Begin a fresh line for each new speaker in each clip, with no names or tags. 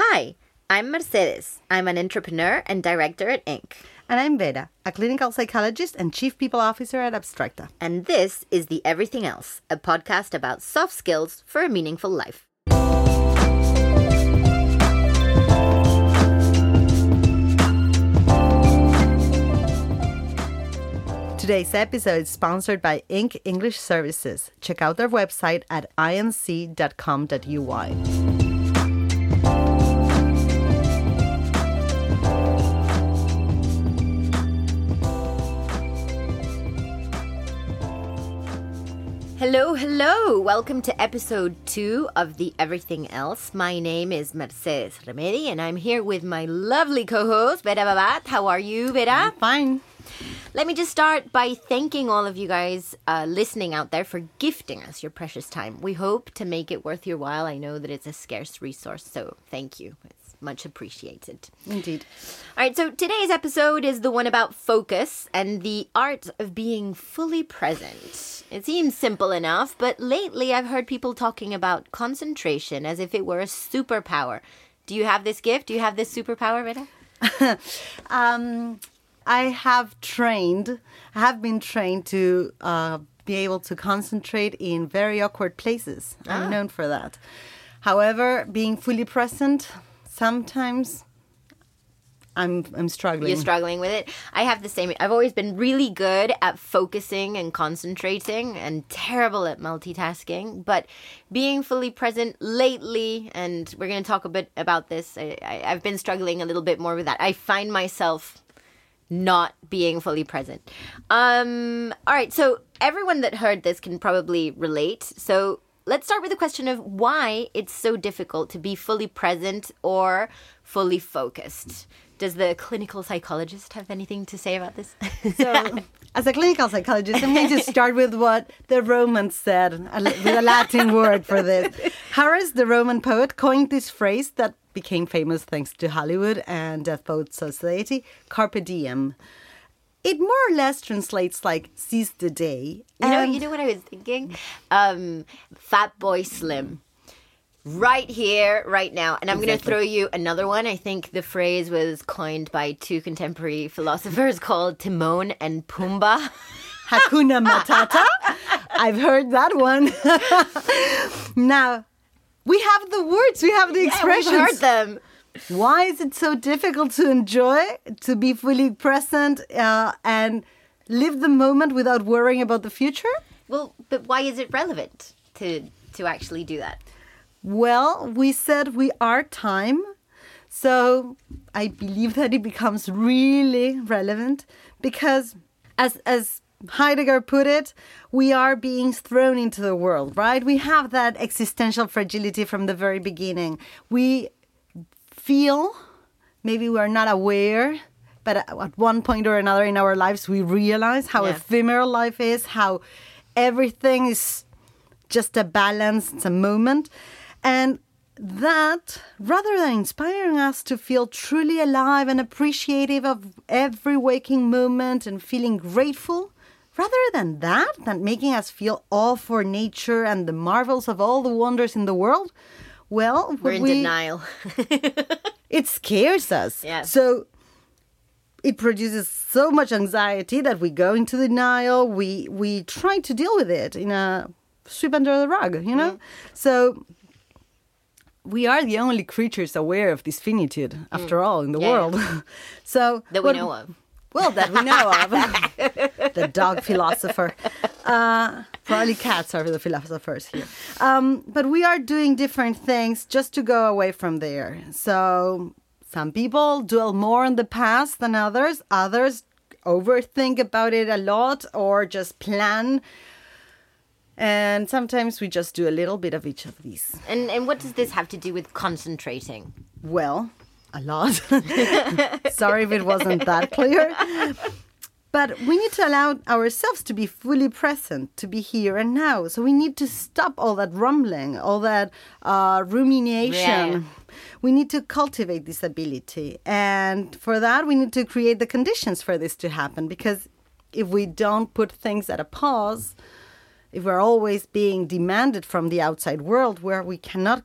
Hi, I'm Mercedes. I'm an entrepreneur and director at Inc.
And I'm Vera, a clinical psychologist and chief people officer at Abstracta.
And this is The Everything Else, a podcast about soft skills for a meaningful life.
Today's episode is sponsored by Inc. English Services. Check out their website at inc.com.uy.
Hello, hello. Welcome to episode two of The Everything Else. My name is Mercedes Remedi, and I'm here with my lovely co host, Vera Babat. How are you, Vera?
Fine.
Let me just start by thanking all of you guys uh, listening out there for gifting us your precious time. We hope to make it worth your while. I know that it's a scarce resource, so thank you. Much appreciated.
Indeed.
All right, so today's episode is the one about focus and the art of being fully present. It seems simple enough, but lately I've heard people talking about concentration as if it were a superpower. Do you have this gift? Do you have this superpower, Rita?
um, I have trained, I have been trained to uh, be able to concentrate in very awkward places.
Ah.
I'm known for that. However, being fully present, sometimes I'm I'm struggling.
You're struggling with it. I have the same. I've always been really good at focusing and concentrating and terrible at multitasking. But being fully present lately, and we're going to talk a bit about this, I, I, I've been struggling a little bit more with that. I find myself not being fully present. Um, all right, so everyone that heard this can probably relate. So let's start with the question of why it's so difficult to be fully present or fully focused. Does the clinical psychologist have anything to say about this?
So, as a clinical psychologist, I'm going to start with what the Romans said, a- with a Latin word for this. Horace, the Roman poet, coined this phrase that became famous thanks to Hollywood and Dead Poets Society carpe diem. It more or less translates like seize the day.
You know, you know what I was thinking? Um, Fatboy Slim. Right here, right now. And I'm going to throw you another one. I think the phrase was coined by two contemporary philosophers called Timon and Pumbaa.
Hakuna Matata. I've heard that one. now, we have the words, we have the
Yeah, we've
expressions.
heard them.
Why is it so difficult to enjoy, to be fully present, uh, and live the moment without worrying about the future?
Well, but why is it relevant to to actually do that?
Well, we said we are time. So I believe that it becomes really relevant because, as, as Heidegger put it, we are being thrown into the world, right? We have that existential fragility from the very beginning. We feel, maybe we are not aware, but at one point or another in our lives, we realize how
Yeah.
ephemeral life is, how everything is just a balance, it's a moment. And that, rather than inspiring us to feel truly alive and appreciative of every waking moment and feeling grateful, rather than that, than making us feel awe for nature and the marvels of all the wonders in the world, well,
We're in
we,
denial.
it scares us.
Yeah.
So it produces so much anxiety that we go into denial. We we try to deal with it in a sweep under the rug, you know.
Mm-hmm.
So we are the only creatures aware of this finitude, after all, in the
Mm. Yeah,
world. so
that we
what-
know of.
Well, that we know of. the dog philosopher. Uh, probably cats are the philosophers here. Um, but we are doing different things just to go away from there. So some people dwell more on the past than others. Others overthink about it a lot or just plan. And sometimes we just do a little bit of each of these.
And and what does this have to do with concentrating?
Well, a lot. Sorry if it wasn't that clear. But we need to allow ourselves to be fully present, to be here and now. So we need to stop all that rumbling, all that uh, rumination.
Yeah.
We need to cultivate this ability. And for that, we need to create the conditions for this to happen. Because if we don't put things at a pause, if we're always being demanded from the outside world where we cannot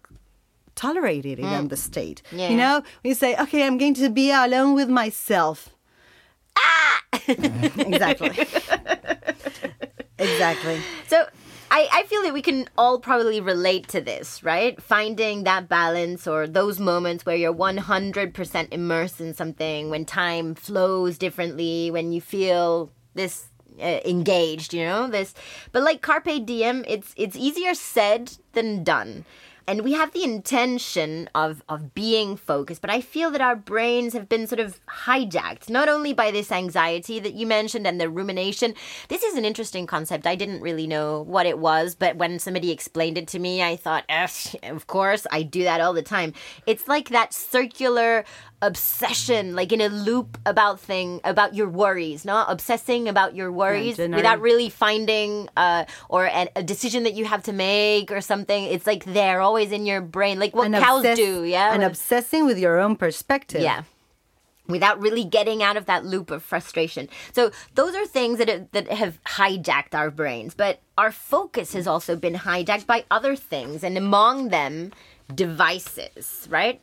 tolerate it in the state.
Yeah.
You know, we say, okay, I'm going to be alone with myself. Ah! exactly. exactly.
So I, I feel that we can all probably relate to this, right? Finding that balance or those moments where you're 100% immersed in something, when time flows differently, when you feel this uh, engaged, you know, this. But like carpe diem, it's it's easier said than done. And we have the intention of, of being focused, but I feel that our brains have been sort of hijacked, not only by this anxiety that you mentioned and the rumination. This is an interesting concept. I didn't really know what it was, but when somebody explained it to me, I thought, of course, I do that all the time. It's like that circular obsession, like in a loop about thing about your worries, not obsessing about your worries
generally-
without really finding uh, or a, a decision that you have to make or something. It's like they're always in your brain, like what
And
cows
obsess-
do, yeah.
And obsessing with your own perspective.
yeah. Without really getting out of that loop of frustration. So those are things that have, that have hijacked our brains, but our focus has also been hijacked by other things, and among them, devices. Right?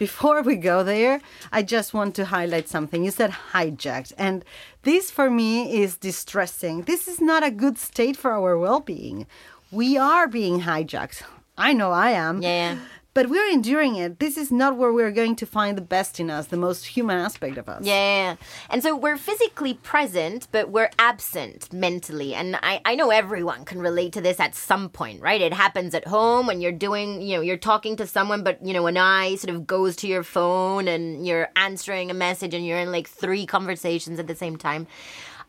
Before we go there, I just want to highlight something. You said hijacked, and this for me is distressing. This is not a good state for our well being. We are being hijacked. I know I am.
Yeah.
But we're enduring it. This is not where we're going to find the best in us, the most human aspect of us.
Yeah. And so we're physically present, but we're absent mentally. And I, I know everyone can relate to this at some point, right? It happens at home when you're doing, you know, you're talking to someone, but, you know, an eye sort of goes to your phone and you're answering a message and you're in like three conversations at the same time.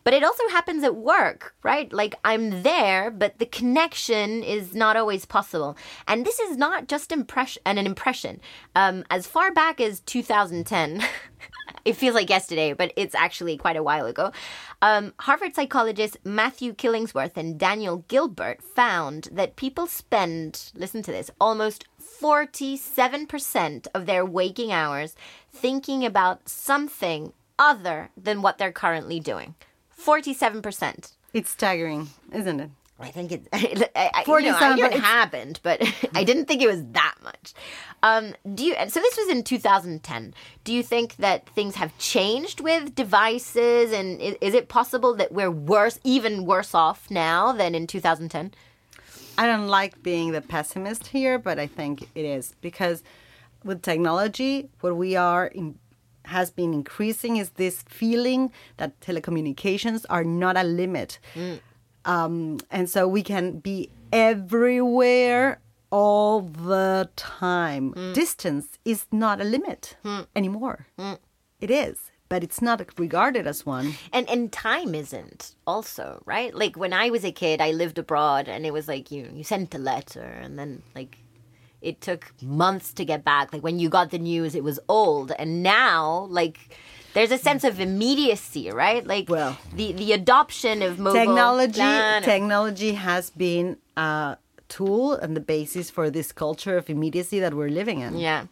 But it also happens at work, right? Like I'm there, but the connection is not always possible. And this is not just impression an impression. Um, as far back as 2010, it feels like yesterday, but it's actually quite a while ago. Um, Harvard psychologists Matthew Killingsworth and Daniel Gilbert found that people spend, listen to this, almost 47% of their waking hours thinking about something other than what they're currently doing. 47%.
It's staggering, isn't it?
I think it's I, I, you know, I
47,
hear
but
it happened, but I didn't think it was that much. Um, do you? So this was in 2010. Do you think that things have changed with devices, and is, is it possible that we're worse, even worse off now than in 2010?
I don't like being the pessimist here, but I think it is because with technology, what we are in, has been increasing is this feeling that telecommunications are not a limit, um, and so we can be everywhere all the time. Mm. Distance is not a limit mm. anymore. Mm. It is, but it's not regarded as one.
And and time isn't also right. Like when I was a kid, I lived abroad, and it was like you you sent a letter, and then like it took months to get back. Like when you got the news, it was old, and now like there's a sense of immediacy, right? Like
Well.
the the adoption of mobile
technology
plan-
technology has been a tool and the basis for this culture of immediacy that we're living in.
Yeah,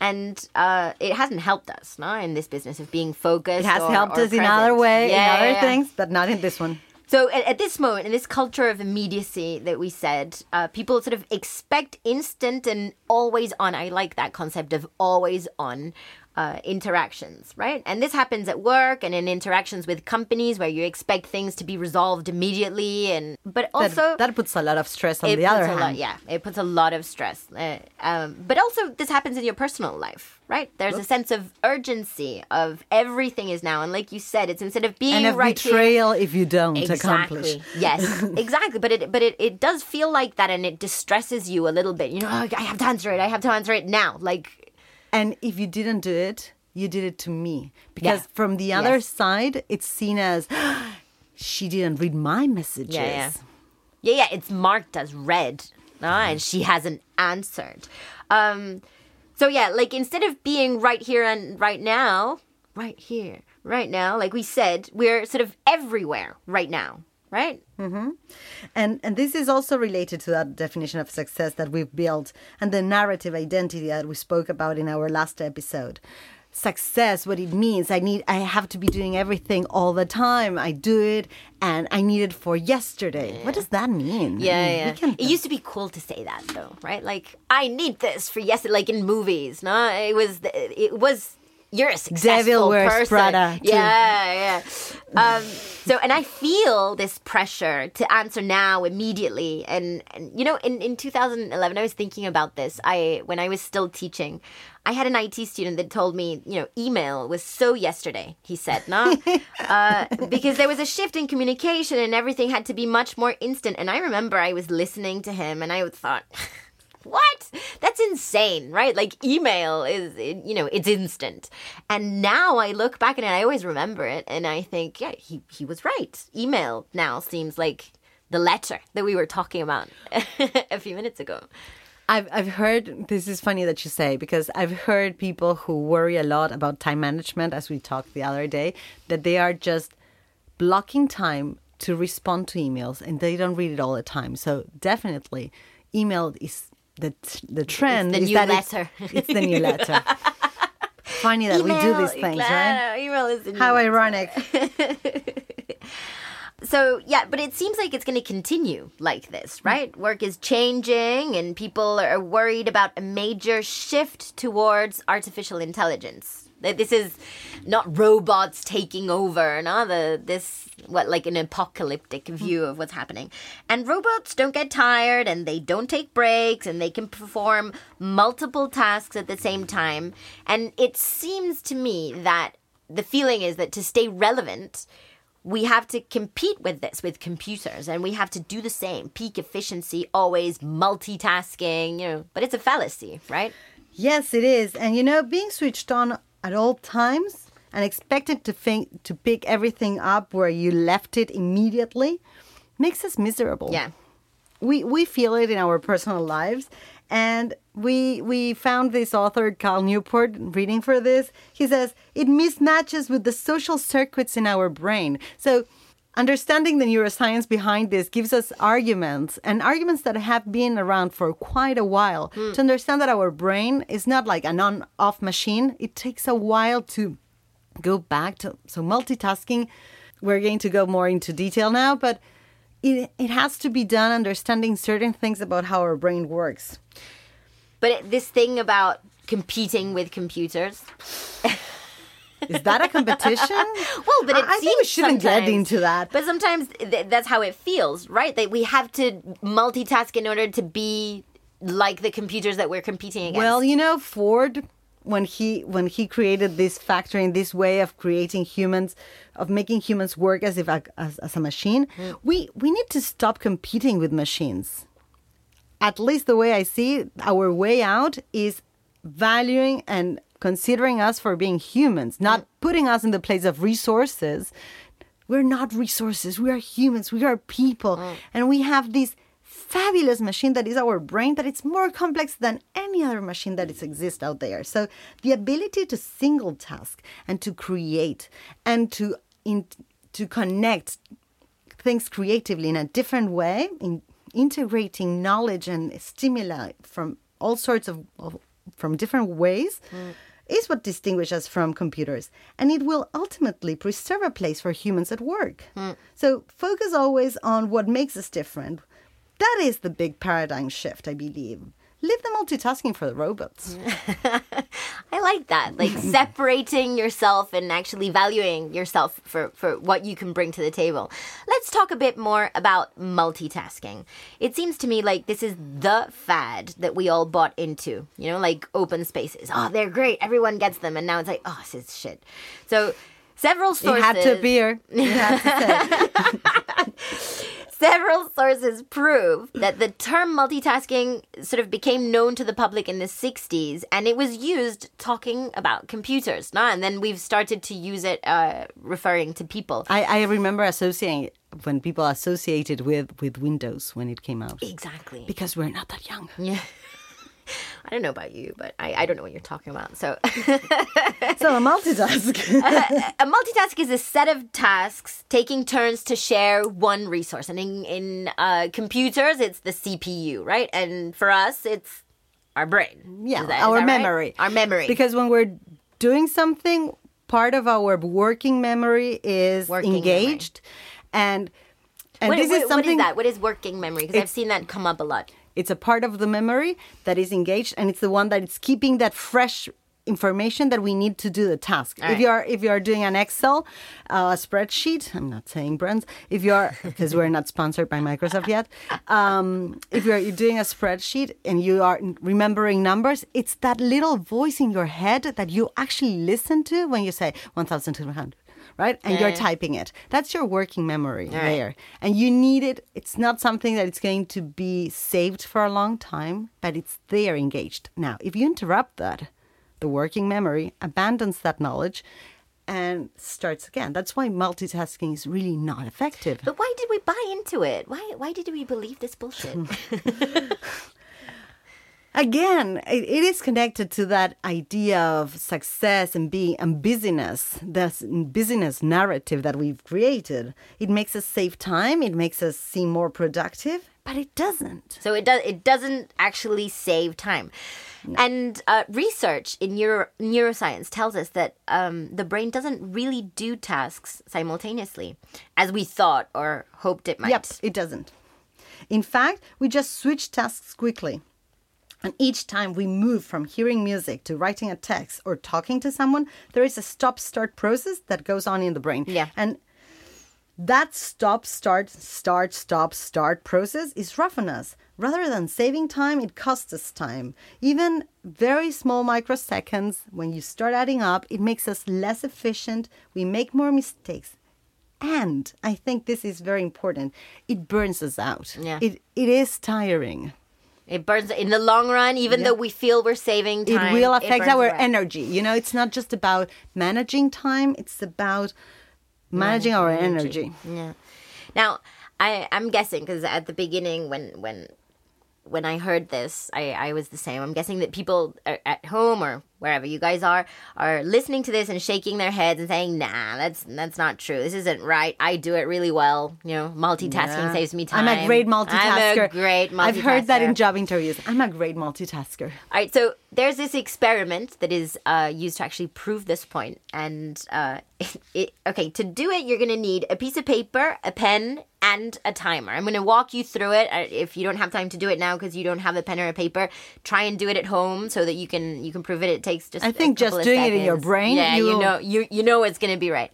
and uh, it hasn't helped us, no, in this business of being focused.
It has
or-
helped
or
us in other way,
Yeah,
in other
yeah, yeah.
things, but not in this one.
So at, at this moment, in this culture of immediacy that we said, uh, people sort of expect instant and always on. I like that concept of always on uh, interactions, right? And this happens at work and in interactions with companies where you expect things to be resolved immediately, and but also
that puts a lot of stress on the other
a
hand.
lot, yeah, it puts a lot of stress. Uh, um, but also, this happens in your personal life, right? There's a sense of urgency of everything is now, and like you said, it's instead of being
And of
right here-
betrayal if you don't accomplish.
Yes, exactly. But it but it, it does feel like that, and it distresses you a little bit. You know, "Oh, I have to answer it. I have to answer it now. Like,
And if you didn't do it, you did it to me. Because
Yeah.
from the other
Yes.
side, it's seen as she didn't read my messages.
yeah, yeah, yeah, yeah. It's marked as red, no? and she hasn't answered. Um, so yeah, like instead of being right here and right now, right here, right now, like we said, we're sort of everywhere right now, right? Mm-hmm.
And and this is also related to that definition of success that we've built and the narrative identity that we spoke about in our last episode. success, what it means. I need, I have to be doing everything all the time. I do it, and I need it for yesterday. What does that mean?
Yeah,
I mean,
yeah.
can-
It used to be cool to say that though, right? Like I need this for yesterday, like in movies. No, it was it was you're a successful person.
Prada, too.
Yeah, yeah. Um, so, and I feel this pressure to answer now immediately. And, and you know, in in 2011, I was thinking about this. I when I was still teaching. I had an IT student that told me, you know, email was so yesterday, he said, no? uh, because there was a shift in communication and everything had to be much more instant. And I remember I was listening to him and I thought, what? That's insane, right? Like email is, you know, it's instant. And now I look back and I always remember it, and I think, yeah, he he was right. Email now seems like the letter that we were talking about a few minutes ago.
I've I've heard this is funny that you say because I've heard people who worry a lot about time management as we talked the other day that they are just blocking time to respond to emails and they don't read it all the time. So definitely email is the the trend
the
is
new
that it's-
letter.
It's, the new letter. funny that we do these things, right?
Email is the new
How
letter.
ironic.
So yeah, but it seems like it's going to continue like this, hmm. right? Work is changing, and people are worried about a major shift towards artificial intelligence. That this is not robots taking over, no, the this what like an apocalyptic hmm. view of what's happening. And robots don't get tired, and they don't take breaks, and they can perform multiple tasks at the same time. And it seems to me that the feeling is that to stay relevant we have to compete with this with computers and we have to do the same peak efficiency always multitasking you know but it's a fallacy right
Yes, it is. And you know, being switched on at all times and expected to think to pick everything up where you left it immediately makes us miserable.
yeah
We we feel it in our personal lives. And we we found this author Cal Newport reading for this. He says it mismatches with the social circuits in our brain. So Understanding the neuroscience behind this gives us arguments and arguments that have been around for quite a while hmm. to understand that our brain is not like an on off machine. It takes a while to go back to so multitasking. We're going to go more into detail now, but it, it has to be done understanding certain things about how our brain works.
but this thing about competing with computers
Is that a competition?
well but it
I, I
seems
think we shouldn't get into that.
but sometimes th- that's how it feels right that we have to multitask in order to be like the computers that we're competing against
Well, you know, Ford when he when he created this factory in this way of creating humans of making humans work as if a, as, as a machine, hmm. we we need to stop competing with machines. At least the way I see it, our way out is valuing and considering us for being humans, not putting us in the place of resources. We're not resources. We are humans. We are people. And we have this fabulous machine that is our brain that it's more complex than any other machine that exists out there. So the ability to single task and to create and to in, to connect things creatively in a different way, in integrating knowledge and stimuli from all sorts of, of from different ways, mm. is what distinguishes us from computers, and it will ultimately preserve a place for humans at work. Mm. So focus always on what makes us different. That is the big paradigm shift, I believe. Leave the multitasking for the robots.
I like that. Like separating yourself and actually valuing yourself for, for what you can bring to the table. Let's talk a bit more about multitasking. It seems to me like this is the fad that we all bought into. You know, like open spaces. Oh, they're great. Everyone gets them. And now it's like, oh, this is shit. So several
It
sources.
had to appear. You have to say.
Several sources prove that the term multitasking sort of became known to the public in the 60s and it was used talking about computers. No? And then we've started to use it uh, referring to people.
I, I remember associating when people associated with, with Windows when it came out.
Exactly.
Because we're not that young.
Yeah. I don't know about you, but I, I don't know what you're talking about. So,
So a multitask.
a multitask is a set of tasks taking turns to share one resource. And in, in uh, computers, it's the CPU, right? And for us, it's our brain.
Yeah,
that-
our
that right?
memory.
Our memory.
Because when we're doing something, part of our working memory is
Working
engaged, and and
What-
this
what-
is something
what is that? What is working memory? Because I've seen that come up a lot.
It's a part of the memory that is engaged, and it's the one that is keeping that fresh information that we need to do the task.
All
If you are if you are doing an Excel, uh, spreadsheet, I'm not saying brands. If you are because we're not sponsored by Microsoft yet. Um, if you're, you're doing a spreadsheet and you are remembering numbers, it's that little voice in your head that you actually listen to when you say 1,200. Right, and you're typing it. That's your working memory there. And you need it. It's not something that it's going to be saved for a long time but it's there engaged. Now if you interrupt that the working memory abandons that knowledge and starts again. That's why multitasking is really not effective.
But why did we buy into it? Why why did we believe this bullshit?
again it, it is connected to that idea of success and being and busyness this busyness narrative that we've created it makes us save time it makes us seem more productive but it doesn't
so it does it doesn't actually save time. And uh, research in neuro, neuroscience tells us that um, the brain doesn't really do tasks simultaneously as we thought or hoped it might.
Yep, it doesn't. In fact, we just switch tasks quickly. And each time we move from hearing music to writing a text or talking to someone, there is a stop start process that goes on in the brain.
Yeah.
And that stop start start stop start process is rough on us. Rather than saving time, it costs us time. Even very small microseconds, when you start adding up, it makes us less efficient. We make more mistakes. And I think this is very important. It burns us out.
Yeah.
It it is tiring.
It burns in the long run, even
Yeah.
though we feel we're saving time.
it will affect
burns
our
away.
energy. You know, it's not just about managing time, it's about managing our energy.
Yeah. Now, I I'm guessing because at the beginning when when when I heard this, I I was the same. I'm guessing that people are at home or wherever you guys are are listening to this and shaking their heads and saying, "Nah, that's that's not true. This isn't right. I do it really well. You know, multitasking
Yeah.
saves me time.
I'm a great multitasker.
I'm a great multitasker.
I've heard that in job interviews. I'm a great multitasker.
All right, so there's this experiment that is uh, used to actually prove this point, and uh, it, okay, to do it, you're gonna need a piece of paper, a pen, and a timer. I'm gonna walk you through it. If you don't have time to do it now because you don't have a pen or a paper, try and do it at home so that you can you can prove it. Takes just
I think just doing it in your brain,
yeah, you
you'll-
know you you know it's gonna be right.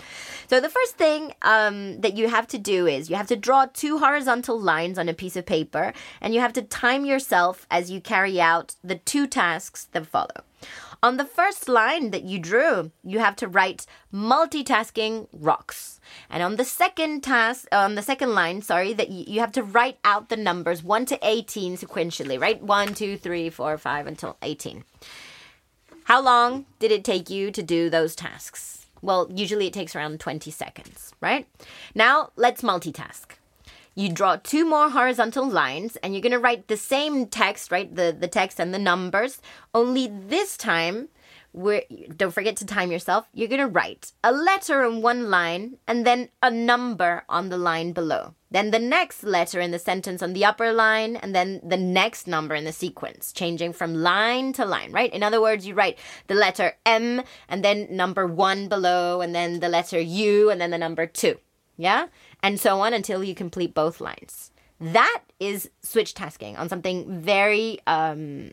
So the first thing um, that you have to do is you have to draw two horizontal lines on a piece of paper, and you have to time yourself as you carry out the two tasks that follow. On the first line that you drew, you have to write multitasking rocks. And on the second task, on the second line, sorry, that you, you have to write out the numbers 1 to 18 sequentially, right? 1, 2, 3, 4, 5 until 18. How long did it take you to do those tasks? Well, usually it takes around 20 seconds, right? Now, let's multitask. You draw two more horizontal lines and you're going to write the same text, right? The the text and the numbers, only this time don't forget to time yourself. You're going to write a letter in one line and then a number on the line below. Then the next letter in the sentence on the upper line, and then the next number in the sequence, changing from line to line, right? In other words, you write the letter M and then number one below, and then the letter U, and then the number two. Yeah? And so on until you complete both lines. That is switch tasking on something very um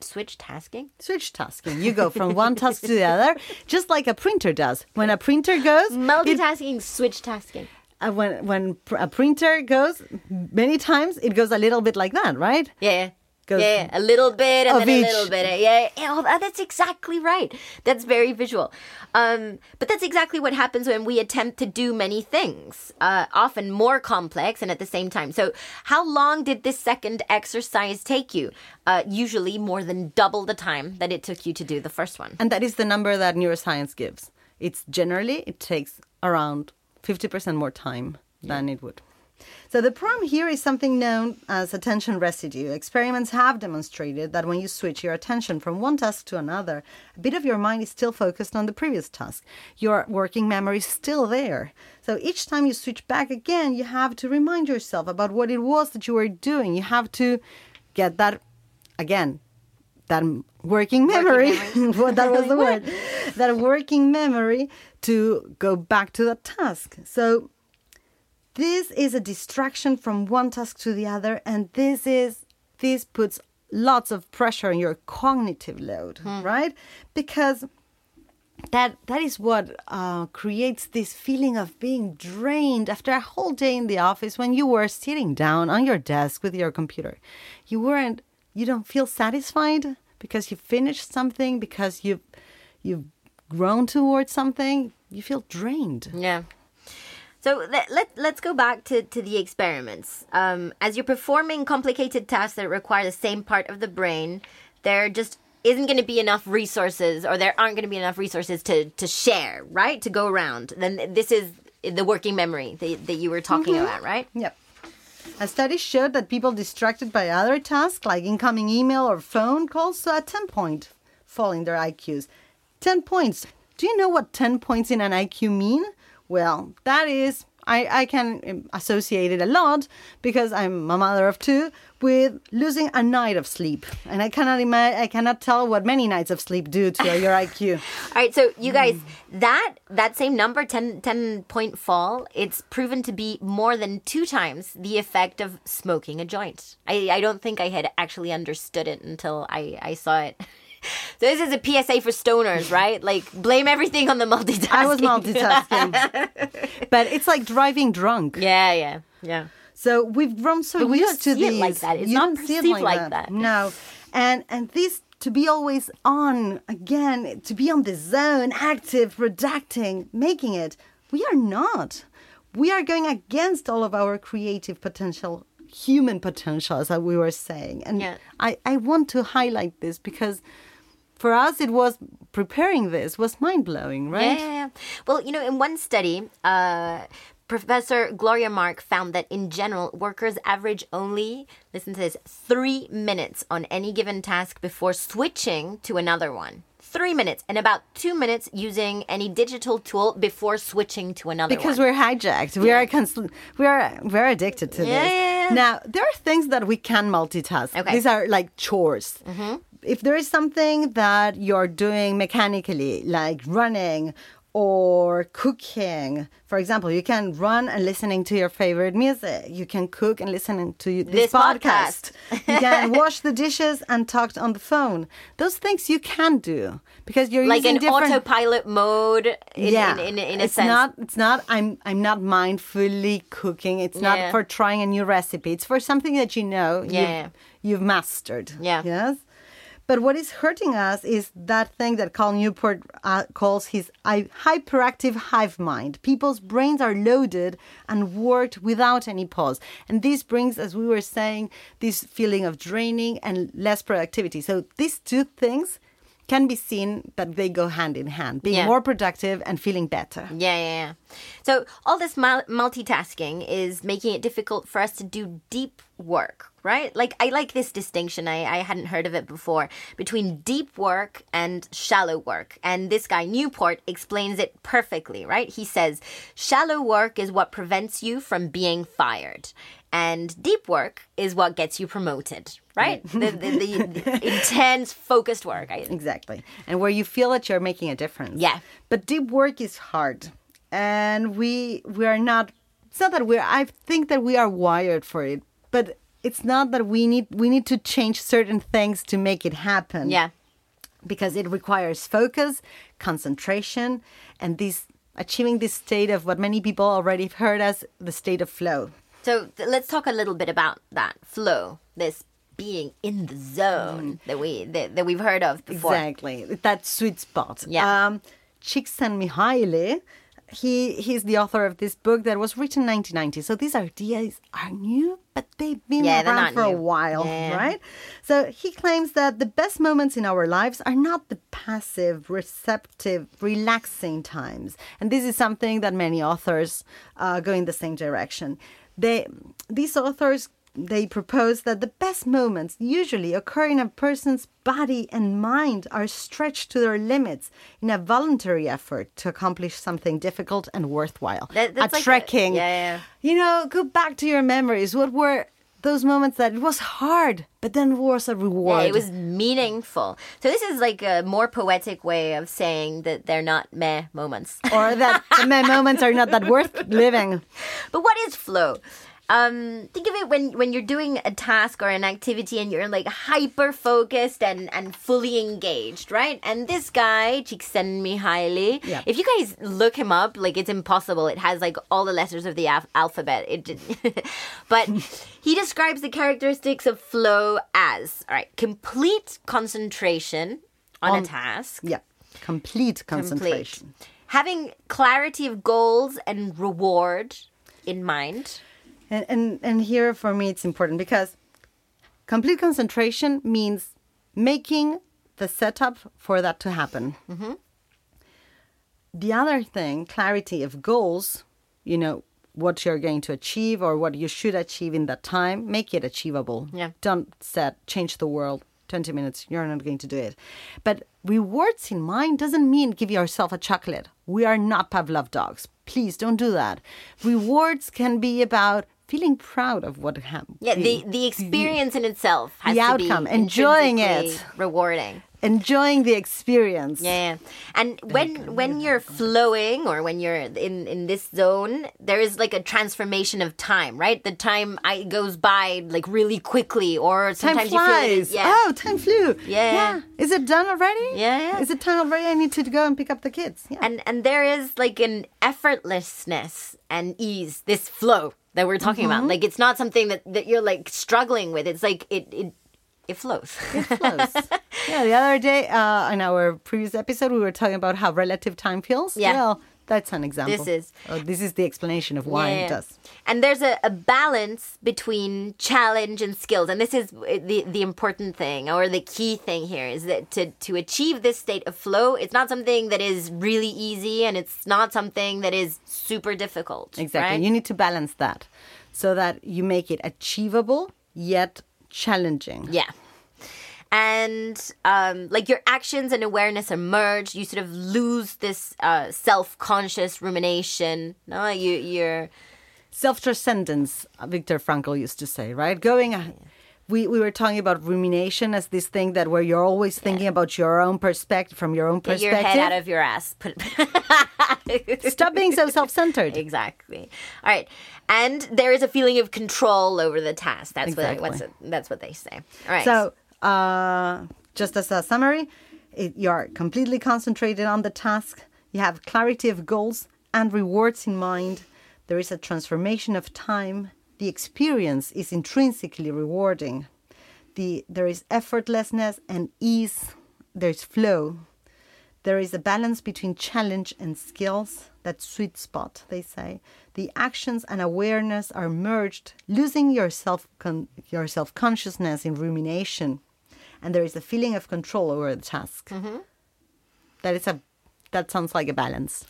switch tasking?
Switch tasking. You go from one task to the other, just like a printer does. When a printer goes, it-
Multitasking, switch tasking.
uh, when when pr- a printer goes, many times it goes a little bit like that, right?
Yeah.
Goes
yeah, yeah, a little bit and then a little bit. Yeah, yeah, oh, that's exactly right. That's very visual. Um, but that's exactly what happens when we attempt to do many things, uh, often more complex and at the same time. So, how long did this second exercise take you? Uh, usually more than double the time that it took you to do the first one.
And that is the number that neuroscience gives. It's generally it takes around 50% more time than it would. So the problem here is something known as attention residue. Experiments have demonstrated that when you switch your attention from one task to another, a bit of your mind is still focused on the previous task. Your working memory is still there. So each time you switch back again, you have to remind yourself about what it was that you were doing. You have to get that again that working memory.
memory.
well, that was the word. That working memory to go back to the task. So this is a distraction from one task to the other, and this is this puts lots of pressure on your cognitive load, right? Because that that is what uh, creates this feeling of being drained after a whole day in the office when you were sitting down on your desk with your computer you weren't you don't feel satisfied because you finished something because you've you've grown towards something you feel drained
Yeah. So let, let, let's go back to, to the experiments. Um, as you're performing complicated tasks that require the same part of the brain, there just isn't going to be enough resources, or there aren't going to be enough resources to, to share, right? To go around. Then this is the working memory that, that you were talking about, right?
Yep. A study showed that people distracted by other tasks like incoming email or phone calls saw a 10 point fall in their IQs. 10 points. Do you know what 10 points in an IQ mean? Well, that is, I, I can associate it a lot because I'm a mother of two with losing a night of sleep. And I cannot imagine, I cannot tell what many nights of sleep do to your IQ.
All right, so you guys, that that same number, 10, 10 point fall, it's proven to be more than two times the effect of smoking a joint. I, I don't think I had actually understood it until I, I saw it. So this is a PSA for stoners, right? Like blame everything on the multitasking.
I was multitasking. but it's like driving drunk.
yeah, yeah, yeah.
So we've grown so
But we
used to these.
like that. It's
you
not
don't see it
perceived like that.
No, and and this to be always on again, to be on the zone, active, redacting, making it. We are not. We are going against all of our creative potential, human potential, as we were saying. And
Yeah.
I I want to highlight this because. For us, it was preparing this was mind blowing, right?
Yeah, yeah, yeah. Well, you know, in one study, uh, Professor Gloria Mark found that in general, workers average only, listen to this, three minutes on any given task before switching to another one. Three minutes, and about two minutes using any digital tool before switching to another
because
one.
we're hijacked. We are constant. We are we're addicted to
Yeah,
this.
yeah, yeah.
Now there are things that we can multitask.
Okay. Mm-hmm.
These are like chores. If there is something that you're doing mechanically, like running or cooking, for example, you can run and listening to your favorite music. You can cook and listening to this,
This podcast.
you can wash the dishes and talk on the phone. Those things you can do because you're using it.
like
using
in
different
autopilot mode in,
yeah,
in, in, in a
it's
sense.
not. It's not. I'm. I'm not mindfully cooking. It's
Yeah.
not for trying a new recipe. It's for something that you know.
Yeah.
You've, you've mastered.
Yeah.
Yes. But what is hurting us is that thing that Cal Newport uh, calls his hyperactive hive mind. People's brains are loaded and worked without any pause. And this brings, as we were saying, this feeling of draining and less productivity. So these two things can be seen that they go hand in hand being
Yeah.
more productive and feeling better.
Yeah, yeah, yeah. So all this multitasking is making it difficult for us to do deep work, right? Like I like this distinction. I, I hadn't heard of it before between deep work and shallow work. And this guy Newport explains it perfectly, right? He says shallow work is what prevents you from being fired. And deep work is what gets you promoted, right? the, the, the, the intense, focused work. I,
Exactly. And where you feel that you're making a difference.
Yeah.
But deep work is hard. And we we are not it's not that we're I think that we are wired for it, but it's not that we need we need to change certain things to make it happen.
yeah.
Because it requires focus, concentration, and this achieving this state of what many people already have heard as the state of flow.
So th- let's talk a little bit about that flow, this being in the zone that we that, that we've heard of before.
Exactly. That sweet spot.
Yeah.
Um, Csikszentmihalyi, he he's the author of this book that was written in 1990. So these ideas are new, but they've been
Yeah,
around for a while,
Yeah.
right? So he claims that the best moments in our lives are not the passive, receptive, relaxing times. And this is something that many authors uh, go in the same direction. They these authors they propose that the best moments usually occur in a person's body and mind are stretched to their limits in a voluntary effort to accomplish something difficult and worthwhile.
That- that's
a
like a-
trekking.
yeah, yeah.
You know, go back to your memories. What were those moments that it was hard, but then was a reward.
Yeah, it was meaningful. So this is like a more poetic way of saying that they're not meh moments.
or that the meh moments are not that worth living.
But what is flow? Um, think of it when when you're doing a task or an activity and you're like hyper focused and and fully engaged, right? And this guy, Csikszentmihalyi,
Yeah.
if you guys look him up, like it's impossible. It has like all the letters of the al- alphabet. It, did- but he describes the characteristics of flow as all right, complete concentration on, a task.
Yeah, complete concentration.
Complete. Having clarity of goals and reward in mind.
And, and and here for me it's important because complete concentration means making the setup for that to happen. Mm-hmm. The other thing, clarity of goals, you know, what you're going to achieve or what you should achieve in that time, make it achievable.
Yeah.
Don't set change the world. 20 minutes, you're not going to do it. But rewards in mind doesn't mean give yourself a chocolate. We are not Pavlov dogs. Please don't do that. Rewards can be about feeling proud of what happened.
Yeah, the, the experience in itself has
The outcome, enjoying it.
rewarding.
enjoying the experience.
Yeah, yeah. And when when you're flowing or when you're in in this zone, there is like a transformation of time, right? The time I goes by like really quickly, or
Time
sometimes you feel
flies.
it, yeah.
Oh, time flew.
Yeah.
Is it done already?
Yeah, yeah.
Is it time already? I need to go and pick up the kids. Yeah.
and and there is like an effortlessness and ease this flow that we're talking
Mm-hmm.
about like it's not something that that you're like struggling with it's like it it it flows
Close. yeah, the other day uh, in our previous episode, we were talking about how relative time feels.
Yeah.
Well, that's an example.
This is.
Oh, this is the explanation of why
Yeah.
it does.
and there's a, a balance between challenge and skills and this is the the important thing or the key thing here is that to to achieve this state of flow it's not something that is really easy and it's not something that is super difficult
Exactly.
right?
You need to balance that so that you make it achievable yet challenging.
Yeah. And um, like your actions and awareness are merged, you sort of lose this uh, self-conscious rumination. No, you you're
self transcendence, Viktor Frankl used to say, right? Going, we, we were talking about rumination as this thing that where you're always thinking about your own perspective, from your own perspective.
get your head out of your ass. Put
Stop being so self centered.
exactly. All right, and there is a feeling of control over the task. That's
Exactly.
what that's what they say. All right.
So, uh, just as a summary, it, you're completely concentrated on the task, you have clarity of goals and rewards in mind, there is a transformation of time, the experience is intrinsically rewarding, the, there is effortlessness and ease, there's flow. There is a balance between challenge and skills, that sweet spot, they say. The actions and awareness are merged, losing your self con- your self consciousness in rumination, and there is a feeling of control over the task. Mm-hmm. That is a that sounds like a balance.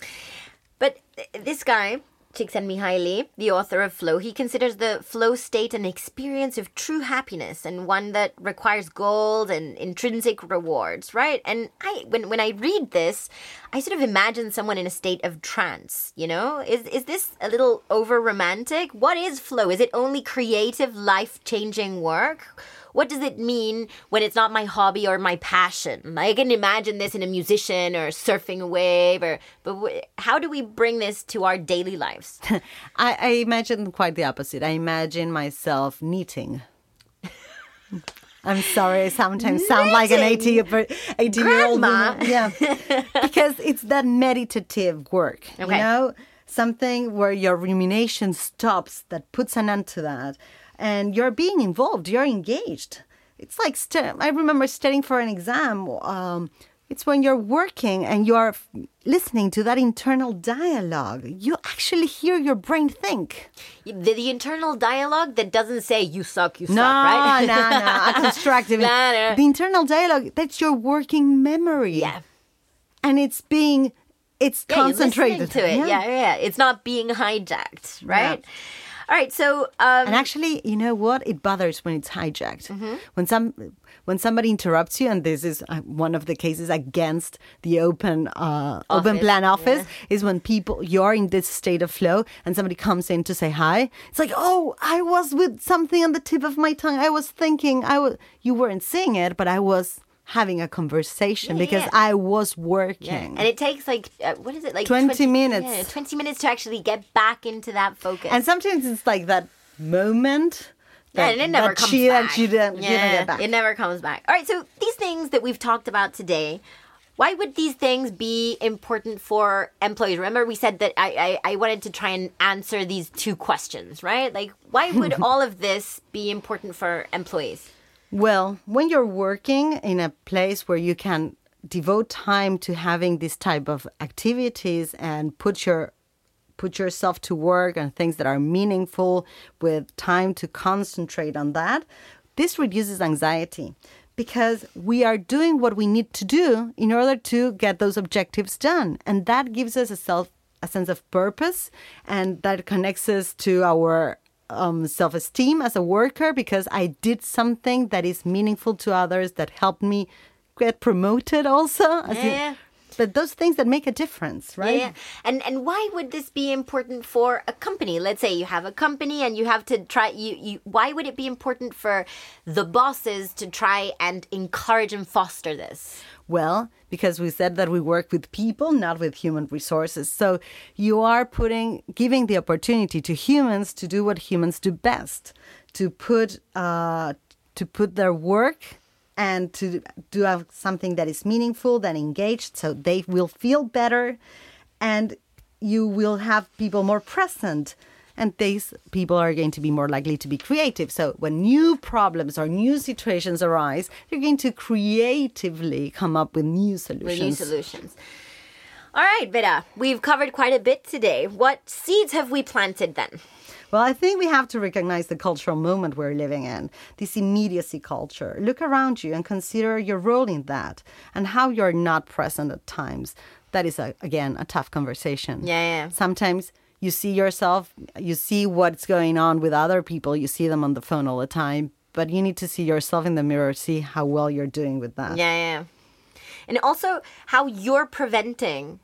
But this guy, Csikszentmihalyi, the author of Flow, he considers the flow state an experience of true happiness and one that requires gold and intrinsic rewards, right? And I, when when I read this, I sort of imagine someone in a state of trance. You know, is is this a little over romantic? What is flow? Is it only creative, life changing work? What does it mean when it's not my hobby or my passion? I can imagine this in a musician or surfing a wave, or but how do we bring this to our daily lives?
I, I imagine quite the opposite. I imagine myself knitting. I'm sorry, I sometimes sound like an 80 year, 80 year old woman. Yeah. because it's that meditative work, you know? Something where your rumination stops, that puts an end to that. And you're being involved, you're engaged. It's like, st- I remember studying for an exam. Um, it's when you're working and you're listening to that internal dialogue. You actually hear your brain think.
The, the internal dialogue that doesn't say "you suck, you suck," right?
no, no. A constructive.
No, no.
The internal dialogue, that's your working memory.
Yeah.
And it's being, it's
Yeah,
concentrated.
to it. Yeah. yeah, yeah. It's not being hijacked, right? All right. So, um,
And actually, you know what? It bothers when it's hijacked. When some, when somebody interrupts you, and this is uh, one of the cases against the open uh, open plan office, is when people you're in this state of flow and somebody comes in to say hi. It's like, oh, I was with something on the tip of my tongue. I was thinking. I was. You weren't seeing it, but I was having a conversation
Yeah,
because
yeah.
I was working.
And it takes like uh, what is it like
20 minutes.
Yeah, Twenty minutes to actually get back into that focus.
And sometimes it's like that moment.
Yeah,
That,
and it never comes
she,
back.
That you don't, you don't
Yeah,
get back.
It never comes back. All right, so these things that we've talked about today, why would these things be important for employees? Remember, we said that I, I, I wanted to try and answer these two questions, right? Like, why would all of this be important for employees?
Well, when you're working in a place where you can devote time to having this type of activities and put your put yourself to work on things that are meaningful with time to concentrate on that, this reduces anxiety because we are doing what we need to do in order to get those objectives done. And that gives us a self a sense of purpose and that connects us to our um, self-esteem as a worker because I did something that is meaningful to others that helped me get promoted also. In-
Yeah.
but those things that make a difference, right?
Yeah. And and why would this be important for a company? Let's say you have a company and you have to try you, you why would it be important for the bosses to try and encourage and foster this?
Well, because we said that we work with people, not with human resources. So you are putting, giving the opportunity to humans to do what humans do best, to put, uh, to put their work and to do something that is meaningful, that engaged, so they will feel better, and you will have people more present. And these people are going to be more likely to be creative. So when new problems or new situations arise, they're going to creatively come up with new solutions.
With new solutions. All right, Vida, we've covered quite a bit today. What seeds have we planted then?
Well, I think we have to recognize the cultural moment we're living in, this immediacy culture. Look around you and consider your role in that and how you're not present at times. That is, a, again, a tough conversation.
Yeah, yeah.
Sometimes you see yourself, you see what's going on with other people, you see them on the phone all the time, but you need to see yourself in the mirror, see how well you're doing with that.
Yeah, yeah. And also how you're preventing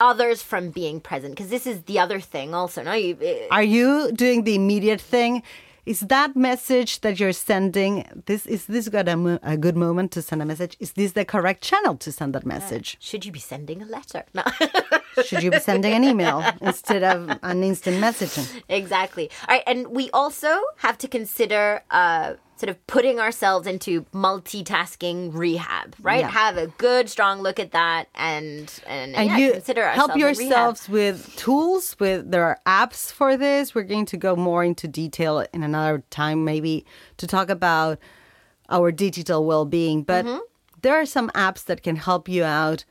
others from being present because this is the other thing also no you eh,
Are you doing the immediate thing? Is that message that you're sending this is this got a, mo- a good moment to send a message? Is this the correct channel to send that message?
should you be sending a letter no
Should you be sending an email instead of an instant messaging?
exactly all right and we also have to consider uh sort of putting ourselves into multitasking rehab right
Yeah.
have a good strong look at that and and,
And
yeah,
you
consider
help yourselves with tools. With there are apps for this. We're going to go more into detail in another time, maybe to talk about our digital well-being. But
Mm-hmm.
there are some apps that can help you out.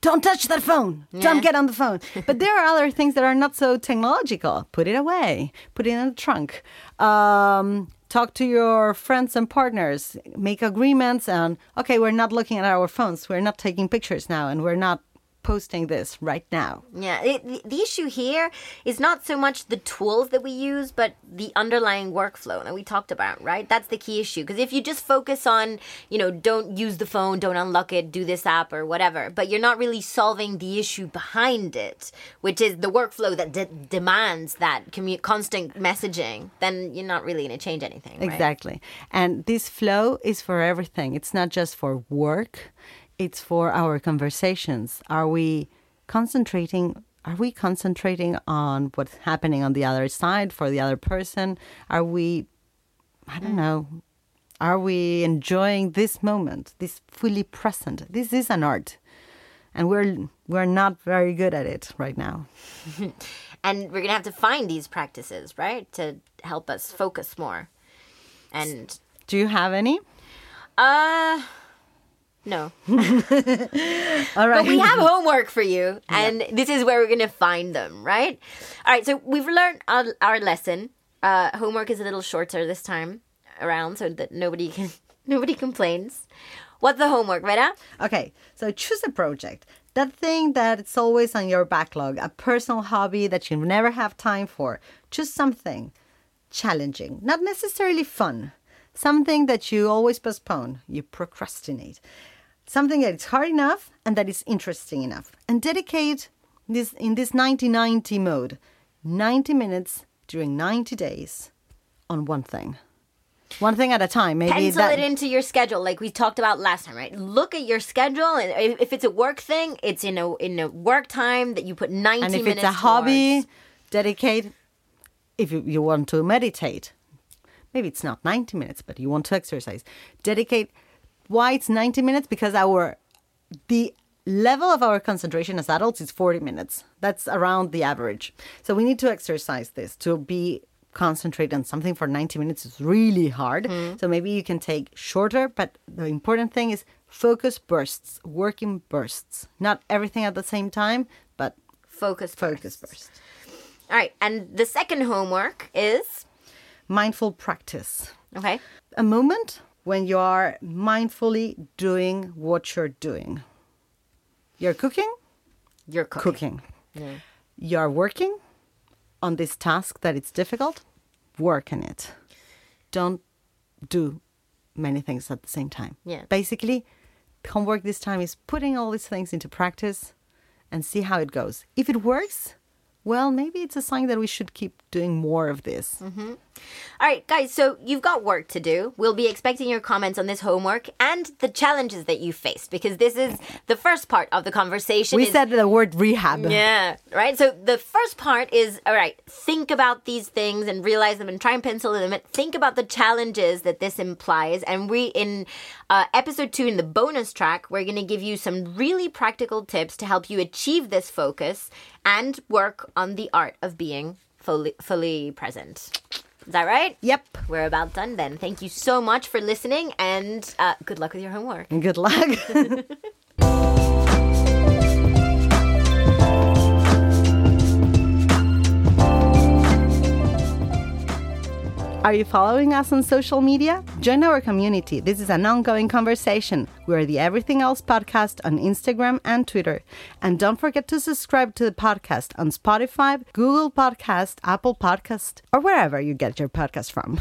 Don't touch that phone.
Yeah.
Don't get on the phone. But there are other things that are not so technological. Put it away. Put it in the trunk. Um, talk to your friends and partners. Make agreements and okay, we're not looking at our phones. We're not taking pictures now, and we're not posting this right now.
Yeah, it, the, issue here is not so much the tools that we use, but the underlying workflow that we talked about, right? That's the key issue. Because if you just focus on, you know, don't use the phone, don't unlock it, do this app or whatever, but you're not really solving the issue behind it, which is the workflow that de- demands that commu- constant messaging, then you're not really going to change anything. right?
Exactly. And this flow is for everything. It's not just for work, it's for our conversations. Are we concentrating are we concentrating on what's happening on the other side for the other person? Are we I don't know. Are we enjoying this moment, this fully present? This is an art. And we're we're not very good at it right now.
And we're going to have to find these practices, right? To help us focus more. And,
Do you have any?
uh, no.
All right.
But we have homework for you, and this is where we're going to find them, right? All right, so we've learned our, our lesson. Uh, homework is a little shorter this time around, so that nobody can nobody complains. What's the homework, Vera?
Okay, so choose a project. That thing that it's always on your backlog, a personal hobby that you never have time for. Choose something challenging, not necessarily fun. something that you always postpone, you procrastinate, something that is hard enough and that is interesting enough, and dedicate this in this 90-90 mode, 90 minutes during 90 days on one thing. One thing at a time, maybe
Pencil
that,
it into your schedule, like we talked about last time, right? Look at your schedule, and if it's a work thing, it's in a in a work time that you put ninety
and if
minutes.
it's a hobby, dedicate. If you, you want to meditate, maybe it's not 90 minutes, but you want to exercise, dedicate. Why it's 90 minutes? Because our the level of our concentration as adults is 40 minutes. That's around the average. So we need to exercise this to be concentrate on something for 90 minutes is really hard. Hmm. So maybe you can take shorter, but the important thing is focus bursts, working bursts. Not everything at the same time, but
focus
focus
first.
bursts.
All right, and the second homework is
Mindful practice.
okay.
A moment when you are mindfully doing what you're doing. You're cooking,
You're cooking.
cooking.
Yeah.
You're working on this task that it's difficult, work on it. Don't do many things at the same time.
Yeah.
Basically, homework this time is putting all these things into practice and see how it goes. If it works, well, maybe it's a sign that we should keep doing more of this. Mm-hmm.
All right, guys, so you've got work to do. We'll be expecting your comments on this homework and the challenges that you faced because this is the first part of the conversation.
We
is-
said the word rehab.
Yeah, right. So the first part is all right, think about these things and realize them and try and pencil them in. Think about the challenges that this implies. And we, in uh, episode two, in the bonus track, we're going to give you some really practical tips to help you achieve this focus and work on the art of being fully, fully present. Is that right?
Yep.
We're about done then. Thank you so much for listening and uh, good luck with your homework.
Good luck. Are you following us on social media? Join our community. This is an ongoing conversation. We are the Everything Else podcast on Instagram and Twitter. And don't forget to subscribe to the podcast on Spotify, Google Podcast, Apple Podcast, or wherever you get your podcast from.